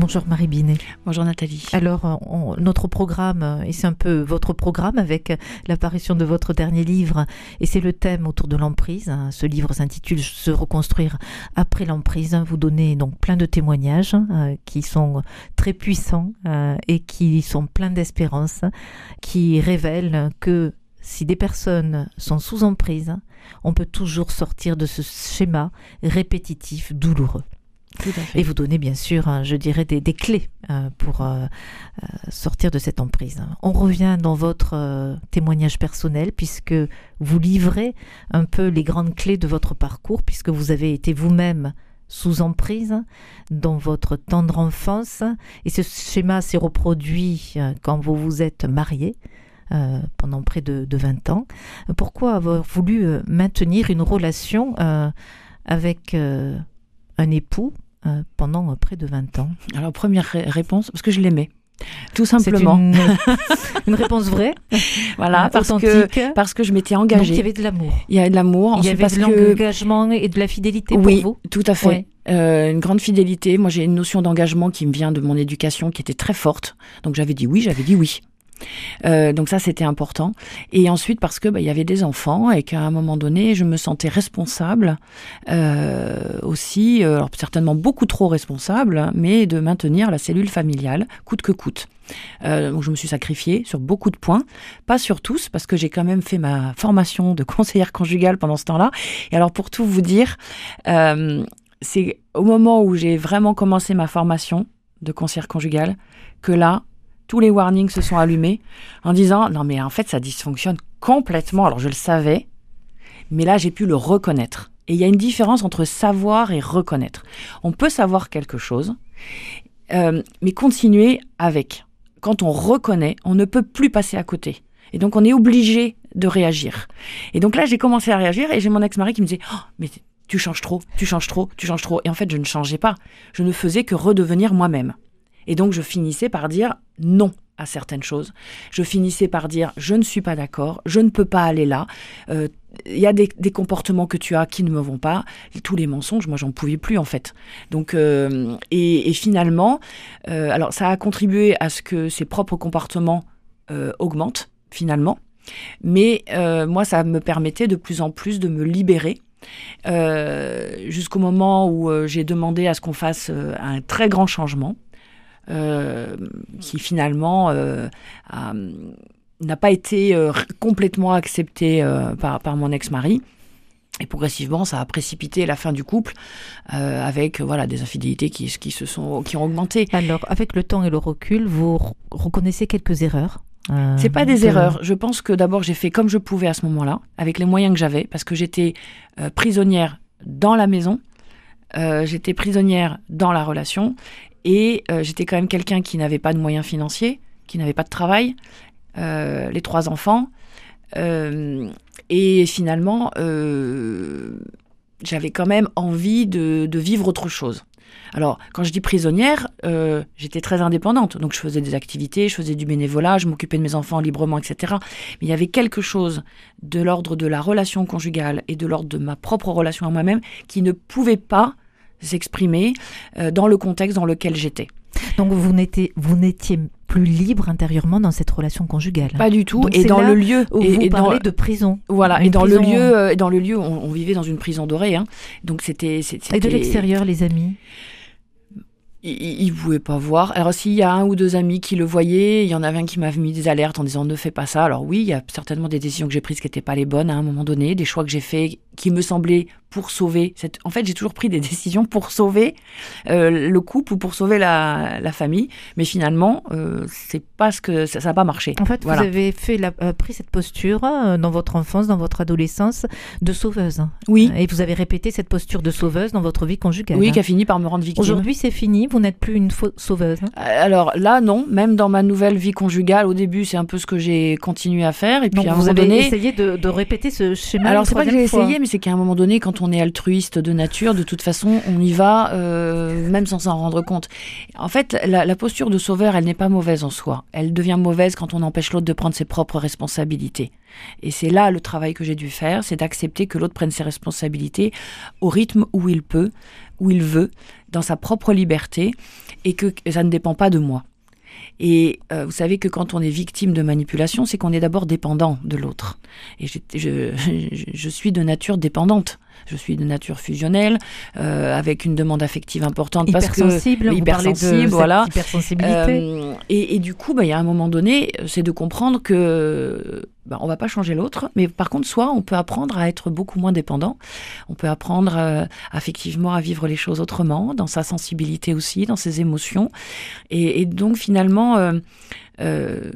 Bonjour Marie Binet. Bonjour Nathalie. Alors, euh, on- notre programme, euh, et c'est un peu votre programme avec l'apparition de votre dernier livre, et c'est le thème autour de l'emprise. hein. Ce livre s'intitule Se reconstruire après l'emprise. Vous donnez donc plein de témoignages euh, qui sont très puissants euh, et qui sont pleins d'espérance, qui révèlent que si des personnes sont sous emprise, on peut toujours sortir de ce schéma répétitif, douloureux. Et vous donnez bien sûr, hein, je dirais, des, clés euh, pour euh, euh, sortir de cette emprise. On revient dans votre témoignage personnel puisque vous livrez un peu les grandes clés de votre parcours puisque vous avez été vous-même sous emprise dans votre tendre enfance et ce schéma s'est reproduit quand vous vous êtes marié pendant près de, de 20 ans. Pourquoi avoir voulu maintenir une relation avec un époux euh, pendant euh, près de 20 ans Alors première ré- réponse, parce que je l'aimais. Tout simplement. une, une réponse vraie, Voilà, euh, parce que, parce que je m'étais Donc il y engagée. avait de l'amour. Il y a de l'amour. Il y avait de que l'engagement et de la fidélité oui, pour vous. tout à fait. Ouais. Euh, une grande fidélité. Moi, j'ai une notion d'engagement qui me vient de mon éducation, qui était très forte. Donc j'avais dit oui, j'avais dit oui. Euh, donc ça, c'était important. Et ensuite, parce que bah, il y avait des enfants et qu'à un moment donné, je me sentais responsable euh, aussi, euh, certainement beaucoup trop responsable, mais de maintenir la cellule familiale coûte que coûte. Donc je me suis sacrifiée sur beaucoup de points, pas sur tous, parce que j'ai quand même fait ma formation de conseillère conjugale pendant ce temps-là. Et alors pour tout vous dire, c'est au moment où j'ai vraiment commencé ma formation de conseillère conjugale que là, tous les warnings se sont allumés en disant non mais en fait ça dysfonctionne complètement. Alors je le savais, mais là j'ai pu le reconnaître. Et il y a une différence entre savoir et reconnaître. On peut savoir quelque chose, euh, mais continuer avec. Quand on reconnaît, on ne peut plus passer à côté. Et donc on est obligé de réagir. Et donc là j'ai commencé à réagir et j'ai mon ex-mari qui me disait oh, mais tu changes trop, tu changes trop, tu changes trop. Et en fait je ne changeais pas. Je ne faisais que redevenir moi-même. Et donc je finissais par dire non à certaines choses. Je finissais par dire je ne suis pas d'accord, je ne peux pas aller là. Euh, Il y a des, des comportements que tu as qui ne me vont pas. Tous les mensonges, moi j'en pouvais plus en fait. Donc euh, et, finalement, euh, alors ça a contribué à ce que ses propres comportements euh, augmentent finalement. Mais euh, moi ça me permettait de plus en plus de me libérer. euh, jusqu'au moment où euh, j'ai demandé à ce qu'on fasse euh, un très grand changement euh, qui finalement euh, a- n'a pas été euh, complètement accepté par, par mon ex-mari. Et progressivement, ça a précipité la fin du couple euh, avec voilà des infidélités qui, qui se sont qui ont augmenté. Alors, avec le temps et le recul, vous re- reconnaissez quelques erreurs euh, C'est pas des de- erreurs. Je pense que d'abord j'ai fait comme je pouvais à ce moment-là, avec les moyens que j'avais, parce que j'étais euh, prisonnière dans la maison, j'étais prisonnière dans la relation, et euh, j'étais quand même quelqu'un qui n'avait pas de moyens financiers, qui n'avait pas de travail, euh, les trois enfants, euh, et finalement j'avais quand même envie de, de vivre autre chose. Alors, quand je dis prisonnière, j'étais très indépendante. Donc, je faisais des activités, je faisais du bénévolat, je m'occupais de mes enfants librement, etc. Mais il y avait quelque chose de l'ordre de la relation conjugale et de l'ordre de ma propre relation à moi-même qui ne pouvait pas s'exprimer euh, dans le contexte dans lequel j'étais. Donc, vous n'étiez, vous n'étiez plus libre intérieurement dans cette relation conjugale. Pas du tout. Donc, et dans le lieu, Où et, vous et dans, parlez de prison. voilà, Une et dans le lieu, euh, dans le lieu, on, on vivait dans une prison dorée. Hein. Donc c'était, Et de l'extérieur, les amis? Il ne pouvait pas voir. Alors s'il y a un ou deux amis qui le voyaient, il y en avait un qui m'avait mis des alertes en disant ne fais pas ça. Alors oui, il y a certainement des décisions que j'ai prises qui n'étaient pas les bonnes à un moment donné, des choix que j'ai faits qui me semblaient pour sauver. Cette... En fait, j'ai toujours pris des décisions pour sauver euh, le couple ou pour sauver la, la famille, mais finalement, euh, c'est pas ce que ça n'a pas marché. En fait, Voilà. vous avez fait la- euh, pris cette posture dans votre enfance, dans votre adolescence, de sauveuse. Oui, Et vous avez répété cette posture de sauveuse dans votre vie conjugale. oui, qui a fini par me rendre victime. Aujourd'hui, c'est fini. Vous n'êtes plus une sauveuse. Alors là, non. Même dans ma nouvelle vie conjugale, au début, c'est un peu ce que j'ai continué à faire, et puis Donc, à un vous moment avez donné. essayé de, de répéter ce schéma. Alors c'est pas que j'ai essayé, mais c'est qu'à un moment donné, quand on est altruiste de nature, de toute façon, on y va euh, même sans s'en rendre compte. En fait, la, posture de sauveur, elle n'est pas mauvaise en soi. Elle devient mauvaise quand on empêche l'autre de prendre ses propres responsabilités. Et c'est là le travail que j'ai dû faire, c'est d'accepter que l'autre prenne ses responsabilités au rythme où il peut, où il veut, dans sa propre liberté, et que ça ne dépend pas de moi. Et euh, vous savez que quand on est victime de manipulation, c'est qu'on est d'abord dépendant de l'autre. Et je, suis de nature dépendante. Je suis de nature fusionnelle, euh, avec une demande affective importante parce que hypersensible, voilà. Hypersensibilité. Euh, et, et, du coup, bah, il y a un moment donné, c'est de comprendre que bah, on va pas changer l'autre, mais par contre, soit on peut apprendre à être beaucoup moins dépendant, on peut apprendre euh, affectivement à vivre les choses autrement, dans sa sensibilité aussi, dans ses émotions, et, et donc finalement euh, euh,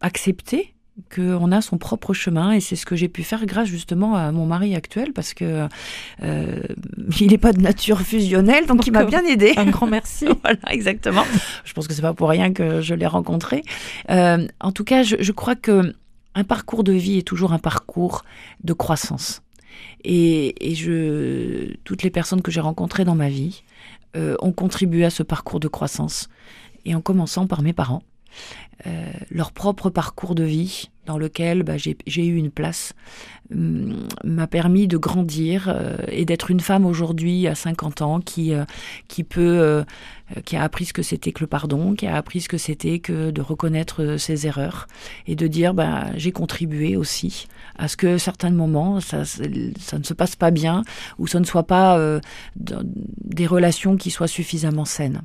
accepter qu'on a son propre chemin et c'est ce que j'ai pu faire grâce justement à mon mari actuel parce que euh, il n'est pas de nature fusionnelle donc il m'a bien aidé. Un grand merci. voilà exactement. Je pense que c'est pas pour rien que je l'ai rencontré. Euh, en tout cas, je, je crois que un parcours de vie est toujours un parcours de croissance. Et, et je, toutes les personnes que j'ai rencontrées dans ma vie euh, ont contribué à ce parcours de croissance. Et en commençant par mes parents, euh, leur propre parcours de vie dans lequel bah, j'ai eu une place m'a permis de grandir euh, et d'être une femme aujourd'hui à 50 ans qui euh, qui peut euh, qui a appris ce que c'était que le pardon, qui a appris ce que c'était que de reconnaître ses erreurs et de dire bah j'ai contribué aussi à ce que certains moments ça ça ne se passe pas bien ou ça ne soit pas des relations qui soient suffisamment saines.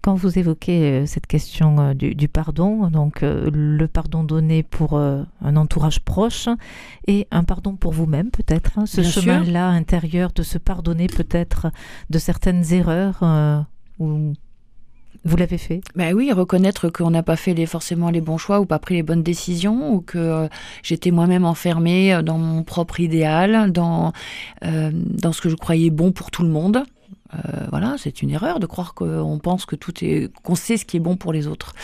Quand vous évoquez euh, cette question euh, du, pardon, donc euh, le pardon donné pour un entourage proche et un pardon pour vous-même peut-être, hein, ce chemin-là intérieur de se pardonner peut-être de certaines erreurs ou vous l'avez fait? Ben oui, reconnaître qu'on n'a pas fait les, forcément les bons choix ou pas pris les bonnes décisions ou que j'étais moi-même enfermée dans mon propre idéal, dans, dans ce que je croyais bon pour tout le monde. Euh, voilà, c'est une erreur de croire qu'on pense que tout est, qu'on sait ce qui est bon pour les autres.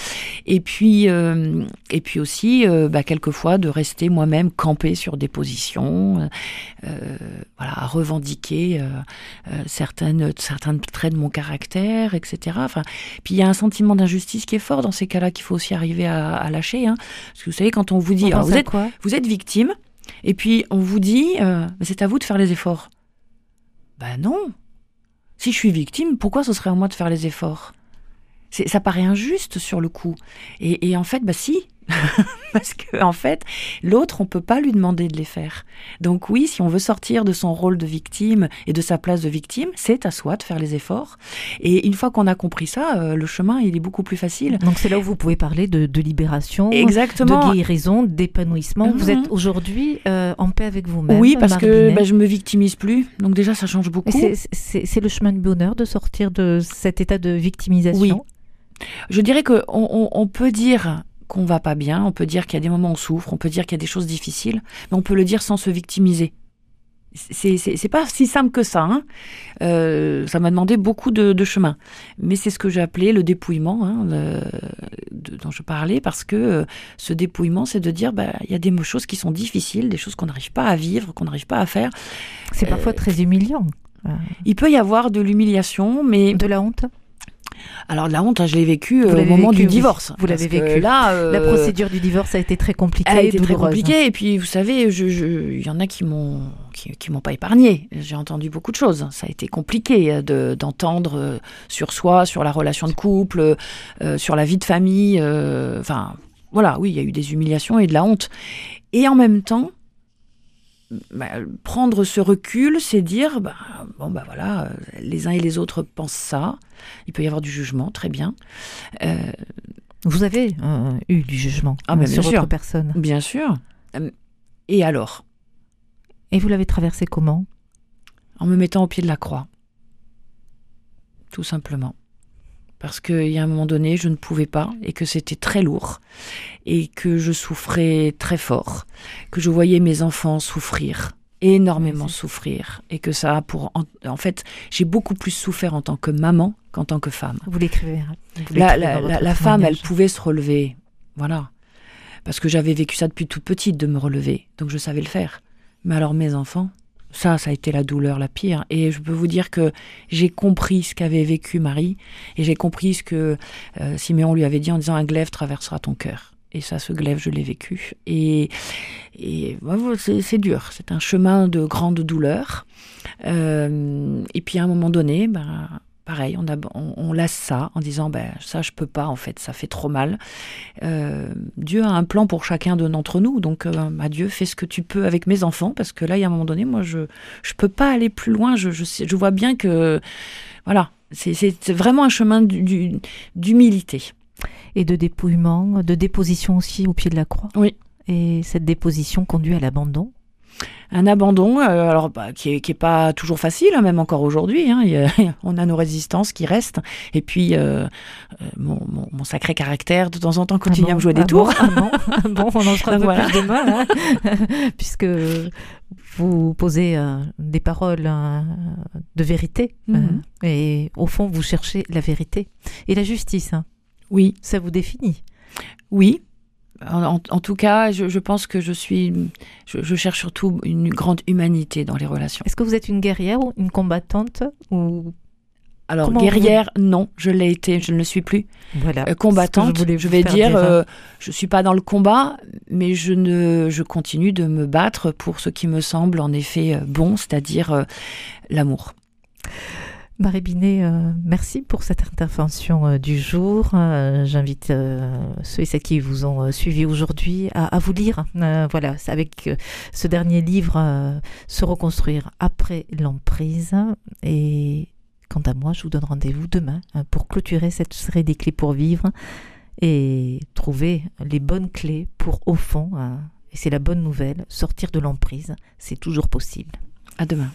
Et puis, euh, et puis aussi, euh, bah, quelquefois, de rester moi-même campé sur des positions, voilà, à revendiquer certaines, certains traits de mon caractère, etc. Enfin, puis il y a un sentiment d'injustice qui est fort dans ces cas-là qu'il faut aussi arriver à, lâcher. Hein. Parce que vous savez, quand on vous dit, vous êtes, vous êtes victime, et puis on vous dit, c'est à vous de faire les efforts. Ben non, si je suis victime, pourquoi ce serait à moi de faire les efforts? Ça paraît injuste sur le coup. Et, en fait, bah si, parce que en fait, l'autre, on peut pas lui demander de les faire. Donc oui, si on veut sortir de son rôle de victime et de sa place de victime, c'est à soi de faire les efforts. Et une fois qu'on a compris ça, euh, le chemin, il est beaucoup plus facile. Donc c'est là où vous pouvez parler de, libération, Exactement. de guérison, d'épanouissement. Vous êtes mhm. aujourd'hui euh, en paix avec vous-même. Oui, parce que bah, je me victimise plus. Donc déjà, ça change beaucoup. C'est le chemin de bonheur de sortir de cet état de victimisation. Oui. Je dirais qu'on on peut dire qu'on va pas bien, on peut dire qu'il y a des moments où on souffre, on peut dire qu'il y a des choses difficiles, mais on peut le dire sans se victimiser. C'est pas si simple que ça. Hein. Euh, ça m'a demandé beaucoup de, chemin. Mais c'est ce que j'ai appelé le dépouillement hein, dont je parlais, parce que euh, ce dépouillement, c'est de dire bah, il y a des choses qui sont difficiles, des choses qu'on n'arrive pas à vivre, qu'on n'arrive pas à faire. C'est parfois euh, très humiliant. Il peut y avoir de l'humiliation, mais. De la honte alors la honte, hein, je l'ai vécu euh, au moment du divorce. Vous l'avez vécu. Là, euh, la procédure du divorce a été très compliquée. Elle a été très compliquée. Et puis vous savez, il je, je, y en a qui m'ont qui, m'ont pas épargné. J'ai entendu beaucoup de choses. Ça a été compliqué euh, de, d'entendre sur soi, sur la relation de couple, sur la vie de famille. Enfin, voilà, oui, il y a eu des humiliations et de la honte. Et en même temps, bah, prendre ce recul, c'est dire bah, bon bah voilà, les uns et les autres pensent ça. Il peut y avoir du jugement, très bien. Euh, Vous avez euh, eu du jugement ah, bah, sur votre personne? Bien sûr. Euh, et alors? Et vous l'avez traversé comment? En me mettant au pied de la croix. Tout simplement parce qu'il y a un moment donné, je ne pouvais pas et que c'était très lourd et que je souffrais très fort, que je voyais mes enfants souffrir énormément souffrir et que ça a pour en, fait j'ai beaucoup plus souffert en tant que maman qu'en tant que femme. Vous l'écrivez. Hein. La, la, femme, elle pouvait se relever, voilà, parce que j'avais vécu ça depuis toute petite de me relever, donc je savais le faire. Mais alors mes enfants, Ça, ça a été la douleur la pire. Et je peux vous dire que j'ai compris ce qu'avait vécu Marie, et j'ai compris ce que euh, Siméon lui avait dit en disant un glaive traversera ton cœur. Et ça, ce glaive, je l'ai vécu. Et, et c'est dur. C'est un chemin de grande douleur. Euh, et puis à un moment donné, ben, pareil, on, a, on, laisse ça en disant ben ça je peux pas en fait, ça fait trop mal. Euh, Dieu a un plan pour chacun d'entre nous, donc euh, Dieu fais ce que tu peux avec mes enfants parce que là il y a un moment donné moi je je peux pas aller plus loin, je je, je vois bien que voilà c'est vraiment un chemin d'humilité et de dépouillement, de déposition aussi au pied de la croix. Oui. Et cette déposition conduit à l'abandon un abandon, euh, alors bah, qui, est, qui est pas toujours facile, hein, même encore aujourd'hui. Hein, on a nos résistances qui restent, et puis euh, euh, mon, mon, sacré caractère de temps en temps continue ah à me jouer des ah tours. Bon, ah bon, on en sera voilà. plus demain, hein, puisque vous posez des paroles de vérité, mhm. et au fond vous cherchez la vérité et la justice. Oui, ça vous définit? Oui, en, tout cas, je, pense que je suis, je, cherche surtout une grande humanité dans les relations. Est-ce que vous êtes une guerrière ou une combattante ou alors guerrière, non, je l'ai été, je ne le suis plus. Voilà. Euh, combattante, je, vais dire, euh, je suis pas dans le combat, mais je ne, je continue de me battre pour ce qui me semble en effet euh, bon, c'est-à-dire l'amour. Marie Binet, euh, merci pour cette intervention euh, du jour. Euh, j'invite ceux et celles qui vous ont suivi aujourd'hui à, vous lire. voilà, avec ce dernier livre, Se reconstruire après l'emprise. Et quant à moi, je vous donne rendez-vous demain pour clôturer cette série des clés pour vivre et trouver les bonnes clés pour, au fond, et c'est la bonne nouvelle, sortir de l'emprise. C'est toujours possible. À demain.